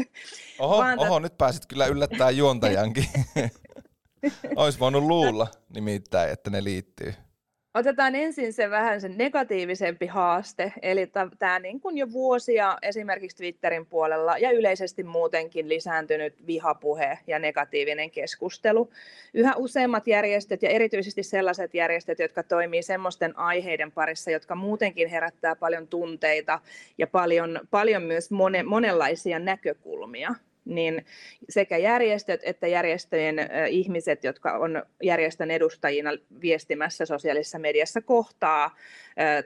Oho, Vaan oho nyt pääsit kyllä yllättämään juontajankin. Olisi voinut luulla nimittäin, että ne liittyy. Otetaan ensin se vähän sen negatiivisempi haaste, eli tämä niin kuin jo vuosia esimerkiksi Twitterin puolella ja yleisesti muutenkin lisääntynyt vihapuhe ja negatiivinen keskustelu. Yhä useammat järjestöt ja erityisesti sellaiset järjestöt, jotka toimii semmoisten aiheiden parissa, jotka muutenkin herättää paljon tunteita ja paljon, paljon myös monenlaisia näkökulmia niin sekä järjestöt että järjestöjen ihmiset, jotka on järjestön edustajina viestimässä sosiaalisessa mediassa, kohtaa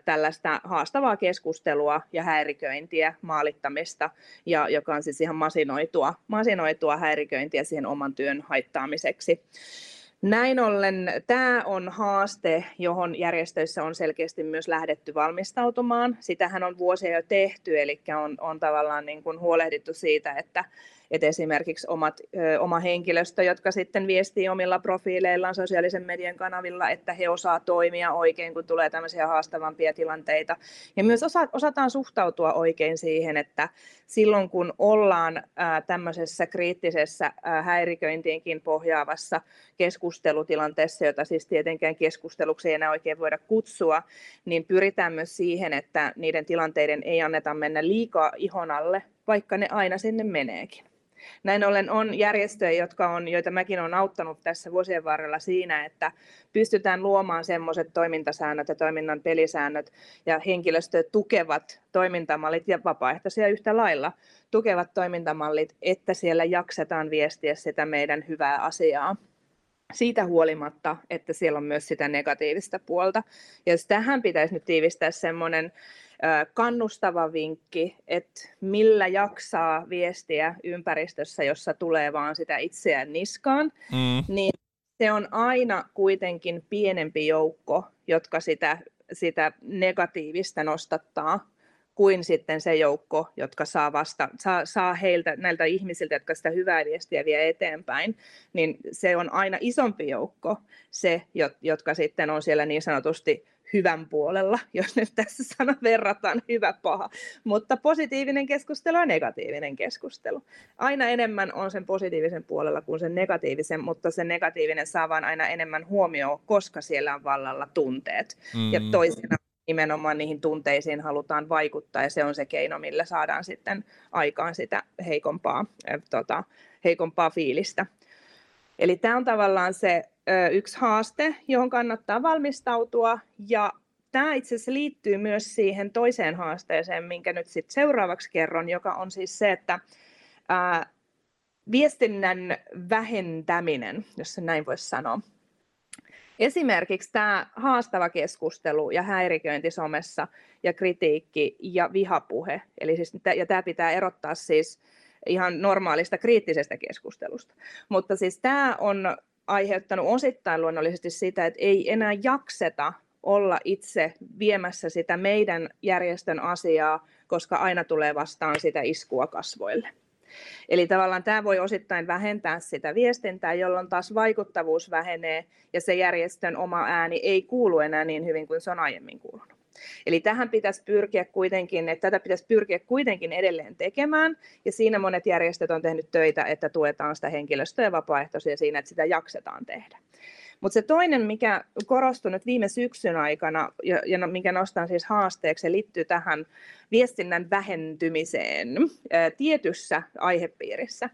tällaista haastavaa keskustelua ja häiriköintiä, maalittamista, ja joka on siis ihan masinoitua, masinoitua häiriköintiä siihen oman työn haittaamiseksi. Näin ollen tämä on haaste, johon järjestöissä on selkeästi myös lähdetty valmistautumaan. Sitähän on vuosia jo tehty, eli on, on tavallaan niin kuin huolehdittu siitä, että, että esimerkiksi omat, ö, oma henkilöstö, jotka sitten viestii omilla profiileillaan sosiaalisen median kanavilla, että he osaa toimia oikein, kun tulee tämmöisiä haastavampia tilanteita. Ja myös osa, osataan suhtautua oikein siihen, että silloin kun ollaan ä, tämmöisessä kriittisessä ä, häiriköintiinkin pohjaavassa keskustelutilanteessa, jota siis tietenkään keskusteluksi ei enää oikein voida kutsua, niin pyritään myös siihen, että niiden tilanteiden ei anneta mennä liikaa ihon alle, vaikka ne aina sinne meneekin. Näin ollen on järjestöjä, jotka on, joita mäkin olen auttanut tässä vuosien varrella siinä, että pystytään luomaan semmoiset toimintasäännöt ja toiminnan pelisäännöt ja henkilöstö tukevat toimintamallit ja vapaaehtoisia yhtä lailla tukevat toimintamallit, että siellä jaksetaan viestiä sitä meidän hyvää asiaa siitä huolimatta, että siellä on myös sitä negatiivista puolta. Ja tähän pitäisi nyt tiivistää semmoinen kannustava vinkki, että millä jaksaa viestiä ympäristössä, jossa tulee vaan sitä itseään niskaan, mm. niin se on aina kuitenkin pienempi joukko, jotka sitä, sitä negatiivista nostattaa kuin sitten se joukko, jotka saa, vasta, saa, saa heiltä, näiltä ihmisiltä, jotka sitä hyvää viestiä vie eteenpäin, niin se on aina isompi joukko se, jotka sitten on siellä niin sanotusti hyvän puolella, jos nyt tässä sana verrataan hyvä paha. Mutta positiivinen keskustelu ja negatiivinen keskustelu. Aina enemmän on sen positiivisen puolella kuin sen negatiivisen, mutta se negatiivinen saa vaan aina enemmän huomioon, koska siellä on vallalla tunteet. Mm. Ja toisena nimenomaan niihin tunteisiin halutaan vaikuttaa, ja se on se keino, millä saadaan sitten aikaan sitä heikompaa, äh, tota, heikompaa fiilistä. Eli tämä on tavallaan se yksi haaste, johon kannattaa valmistautua, ja tämä itse asiassa liittyy myös siihen toiseen haasteeseen, minkä nyt sitten seuraavaksi kerron, joka on siis se, että ää, viestinnän vähentäminen, jos se näin voisi sanoa. Esimerkiksi tämä haastava keskustelu ja häiriköinti somessa ja kritiikki ja vihapuhe, eli siis, ja tämä pitää erottaa siis ihan normaalista kriittisestä keskustelusta. Mutta siis tämä on aiheuttanut osittain luonnollisesti sitä, että ei enää jakseta olla itse viemässä sitä meidän järjestön asiaa, koska aina tulee vastaan sitä iskua kasvoille. Eli tavallaan tämä voi osittain vähentää sitä viestintää, jolloin taas vaikuttavuus vähenee ja se järjestön oma ääni ei kuulu enää niin hyvin kuin se on aiemmin kuulunut. Eli tähän pitäisi pyrkiä kuitenkin, että tätä pitäisi pyrkiä kuitenkin edelleen tekemään, ja siinä monet järjestöt on tehnyt töitä, että tuetaan sitä henkilöstöä ja vapaaehtoisia siinä, että sitä jaksetaan tehdä. Mutta se toinen, mikä korostui nyt viime syksyn aikana, ja, ja no, minkä nostan siis haasteeksi, liittyy tähän viestinnän vähentymiseen ää, tietyssä aihepiirissä.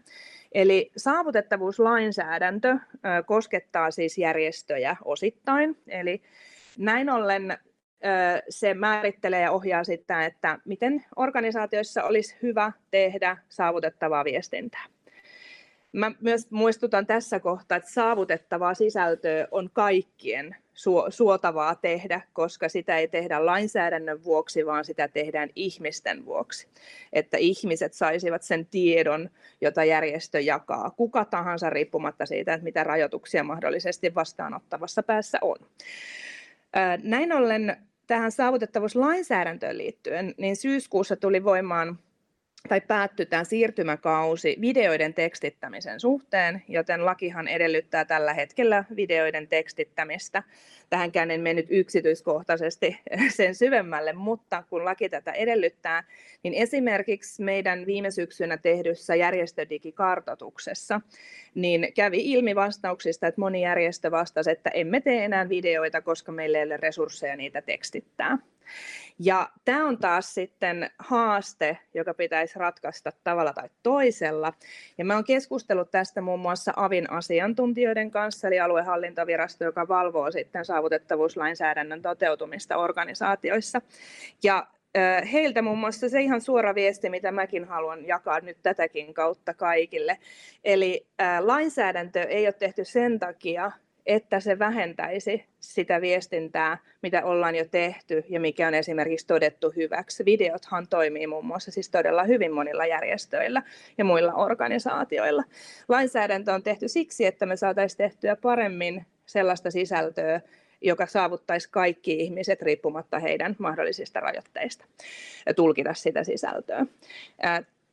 Eli saavutettavuuslainsäädäntö ää, koskettaa siis järjestöjä osittain, eli näin ollen se määrittelee ja ohjaa sitä, että miten organisaatioissa olisi hyvä tehdä saavutettavaa viestintää. Mä myös muistutan tässä kohtaa, että saavutettavaa sisältöä on kaikkien suotavaa tehdä, koska sitä ei tehdä lainsäädännön vuoksi, vaan sitä tehdään ihmisten vuoksi. Että ihmiset saisivat sen tiedon, jota järjestö jakaa, kuka tahansa riippumatta siitä, että mitä rajoituksia mahdollisesti vastaanottavassa päässä on. Näin ollen tähän saavutettavuuslainsäädäntöön liittyen, niin syyskuussa tuli voimaan tai päättyi tämä siirtymäkausi videoiden tekstittämisen suhteen, joten lakihan edellyttää tällä hetkellä videoiden tekstittämistä. Tähänkään en mennyt yksityiskohtaisesti sen syvemmälle, mutta kun laki tätä edellyttää, niin esimerkiksi meidän viime syksynä tehdyssä järjestödigikartoituksessa niin kävi ilmi vastauksista, että moni järjestö vastasi, että emme tee enää videoita, koska meillä ei ole resursseja niitä tekstittää. Ja tämä on taas sitten haaste, joka pitäisi ratkaista tavalla tai toisella. Ja mä olen keskustellut tästä muun muassa AVin asiantuntijoiden kanssa, eli aluehallintovirasto, joka valvoo sitten saavutettavuuslainsäädännön toteutumista organisaatioissa. Ja heiltä muun muassa se ihan suora viesti, mitä mäkin haluan jakaa nyt tätäkin kautta kaikille. Eli lainsäädäntö ei ole tehty sen takia, että se vähentäisi sitä viestintää, mitä ollaan jo tehty ja mikä on esimerkiksi todettu hyväksi. Videothan toimii muun muassa siis todella hyvin monilla järjestöillä ja muilla organisaatioilla. Lainsäädäntö on tehty siksi, että me saataisiin tehtyä paremmin sellaista sisältöä, joka saavuttaisi kaikki ihmiset riippumatta heidän mahdollisista rajoitteista ja tulkita sitä sisältöä.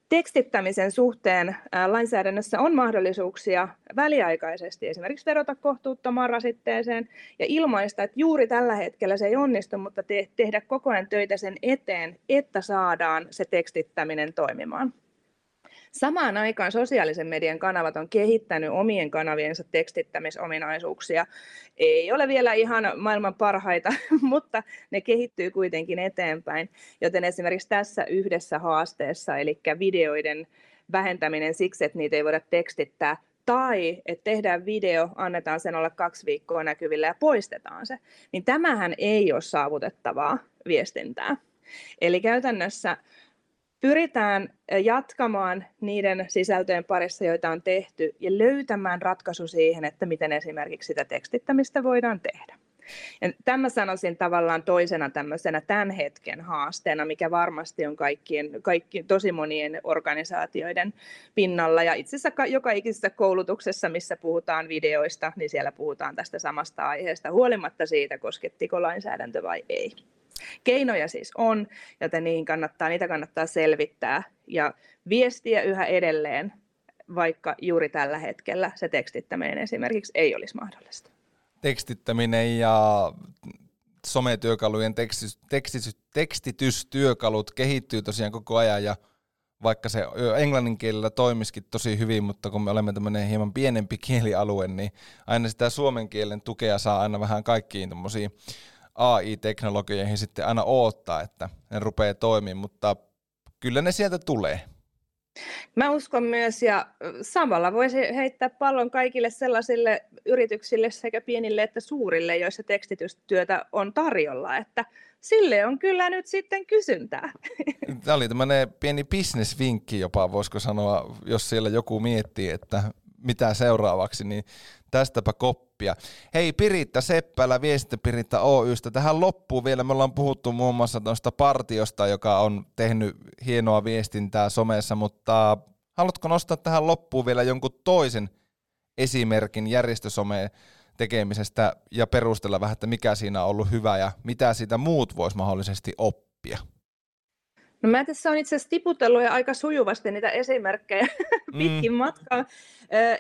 Tekstittämisen suhteen lainsäädännössä on mahdollisuuksia väliaikaisesti esimerkiksi vedota kohtuuttomaan rasitteeseen ja ilmaista, että juuri tällä hetkellä se ei onnistu, mutta te- tehdä koko ajan töitä sen eteen, että saadaan se tekstittäminen toimimaan. Samaan aikaan sosiaalisen median kanavat on kehittänyt omien kanaviensa tekstittämisominaisuuksia. Ei ole vielä ihan maailman parhaita, mutta ne kehittyy kuitenkin eteenpäin. Joten esimerkiksi tässä yhdessä haasteessa, eli videoiden vähentäminen siksi, että niitä ei voida tekstittää, tai että tehdään video, annetaan sen olla kaksi viikkoa näkyvillä ja poistetaan se, niin tämähän ei ole saavutettavaa viestintää. Eli käytännössä pyritään jatkamaan niiden sisältöjen parissa, joita on tehty, ja löytämään ratkaisu siihen, että miten esimerkiksi sitä tekstittämistä voidaan tehdä. Ja tämä sanoisin tavallaan toisena tämmöisenä tämän hetken haasteena, mikä varmasti on kaikkien, kaikkien tosi monien organisaatioiden pinnalla. Ja itse asiassa joka ikisessä koulutuksessa, missä puhutaan videoista, niin siellä puhutaan tästä samasta aiheesta, huolimatta siitä, koskettiko lainsäädäntö vai ei. Keinoja siis on, joten niin kannattaa, niitä kannattaa selvittää ja viestiä yhä edelleen, vaikka juuri tällä hetkellä se tekstittäminen esimerkiksi ei olisi mahdollista. Tekstittäminen ja sometyökalujen tekstitys, tekstitys, tekstitystyökalut kehittyy tosiaan koko ajan ja vaikka se englannin kielellä toimisikin tosi hyvin, mutta kun me olemme tämmöinen hieman pienempi kielialue, niin aina sitä suomen kielen tukea saa aina vähän kaikkiin tuommoisiin AI-teknologioihin sitten aina odottaa, että ne rupeaa toimimaan, mutta kyllä ne sieltä tulee. Mä uskon myös, ja samalla voisi heittää pallon kaikille sellaisille yrityksille sekä pienille että suurille, joissa tekstitystyötä on tarjolla, että sille on kyllä nyt sitten kysyntää. Tämä oli tämmöinen pieni bisnesvinkki jopa, voisiko sanoa, jos siellä joku miettii, että mitä seuraavaksi, niin tästäpä koppia. Hei Piritta Seppälä, Piritta Oystä. Tähän loppuun vielä, me ollaan puhuttu muun muassa tuosta partiosta, joka on tehnyt hienoa viestintää somessa, mutta haluatko nostaa tähän loppuun vielä jonkun toisen esimerkin järjestösomeen tekemisestä ja perustella vähän, että mikä siinä on ollut hyvä ja mitä siitä muut vois mahdollisesti oppia? No mä tässä on itse asiassa tiputellut jo aika sujuvasti niitä esimerkkejä mm. pitkin matkaa,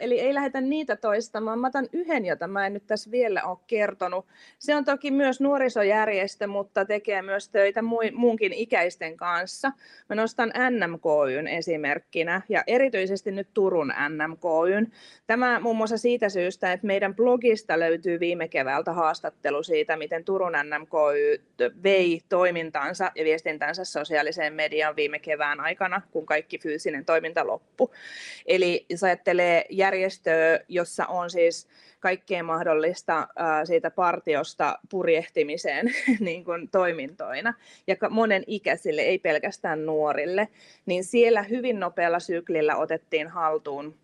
eli ei lähdetä niitä toistamaan. Mä otan yhden, jota mä en nyt tässä vielä ole kertonut. Se on toki myös nuorisojärjestö, mutta tekee myös töitä muunkin ikäisten kanssa. Mä nostan NMKYn esimerkkinä ja erityisesti nyt Turun NMKYn. Tämä muun muassa siitä syystä, että meidän blogista löytyy viime keväältä haastattelu siitä, miten Turun NMKY vei toimintansa ja viestintänsä sosiaaliseen mediaan viime kevään aikana, kun kaikki fyysinen toiminta loppui. Eli jos ajattelee järjestöä, jossa on siis kaikkea mahdollista siitä partiosta purjehtimiseen niin kuin toimintoina. Ja monen ikäisille, ei pelkästään nuorille, niin siellä hyvin nopealla syklillä otettiin haltuun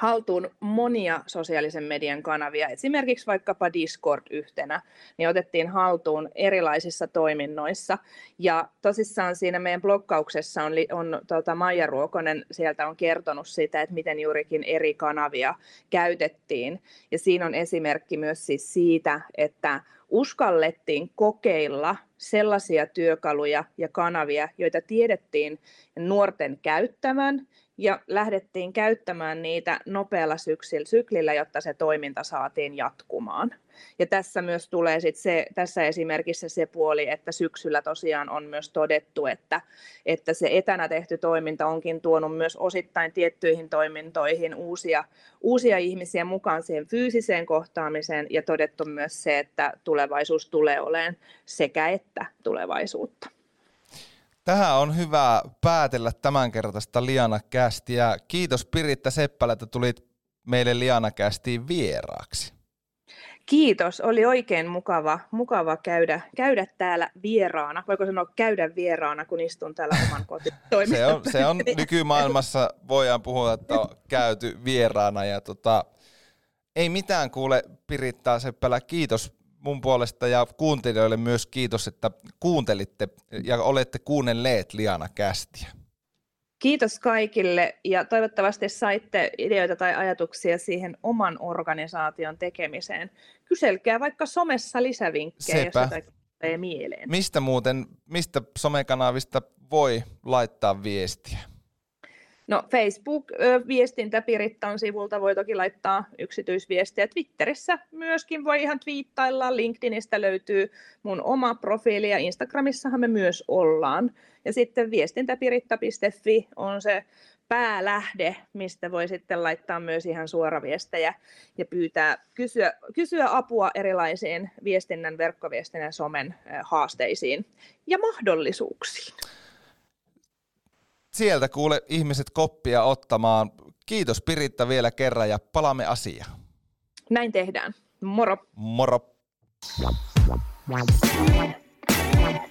haltuun monia sosiaalisen median kanavia, esimerkiksi vaikkapa Discord yhtenä, niin otettiin haltuun erilaisissa toiminnoissa. Ja tosissaan siinä meidän blokkauksessa on, on tota, Maija Ruokonen, sieltä on kertonut sitä, että miten juurikin eri kanavia käytettiin. Ja siinä on esimerkki myös siis siitä, että uskallettiin kokeilla sellaisia työkaluja ja kanavia, joita tiedettiin nuorten käyttämään, ja lähdettiin käyttämään niitä nopealla syklillä, jotta se toiminta saatiin jatkumaan. Ja tässä myös tulee sit se, tässä esimerkissä se puoli, että syksyllä tosiaan on myös todettu, että, että se etänä tehty toiminta onkin tuonut myös osittain tiettyihin toimintoihin uusia, uusia ihmisiä mukaan siihen fyysiseen kohtaamiseen ja todettu myös se, että tulevaisuus tulee olemaan sekä että tulevaisuutta. Tähän on hyvä päätellä tämänkertaista Liana Kästiä. Kiitos Piritta Seppälä, että tulit meille Liana Kästiin vieraaksi. Kiitos, oli oikein mukava, mukava käydä, käydä täällä vieraana. Voiko sanoa käydä vieraana, kun istun täällä oman kotitoimistossa? se, on, se on nykymaailmassa, voidaan puhua, että on käyty vieraana. Ja tota, ei mitään kuule Piritta Seppälä, kiitos mun puolesta ja kuuntelijoille myös kiitos, että kuuntelitte ja olette kuunnelleet Liana Kästiä. Kiitos kaikille ja toivottavasti saitte ideoita tai ajatuksia siihen oman organisaation tekemiseen. Kyselkää vaikka somessa lisävinkkejä, Sepä. jos jotain mieleen. Mistä muuten, mistä somekanavista voi laittaa viestiä? No Facebook-viestintä Pirittan sivulta voi toki laittaa yksityisviestiä. Twitterissä myöskin voi ihan twiittailla. LinkedInistä löytyy mun oma profiili ja Instagramissahan me myös ollaan. Ja sitten viestintäpiritta.fi on se päälähde, mistä voi sitten laittaa myös ihan suoraviestejä ja pyytää, kysyä, kysyä apua erilaisiin viestinnän, verkkoviestinnän, somen haasteisiin ja mahdollisuuksiin sieltä kuule ihmiset koppia ottamaan. Kiitos Piritta vielä kerran ja palaamme asiaan. Näin tehdään. Moro. Moro.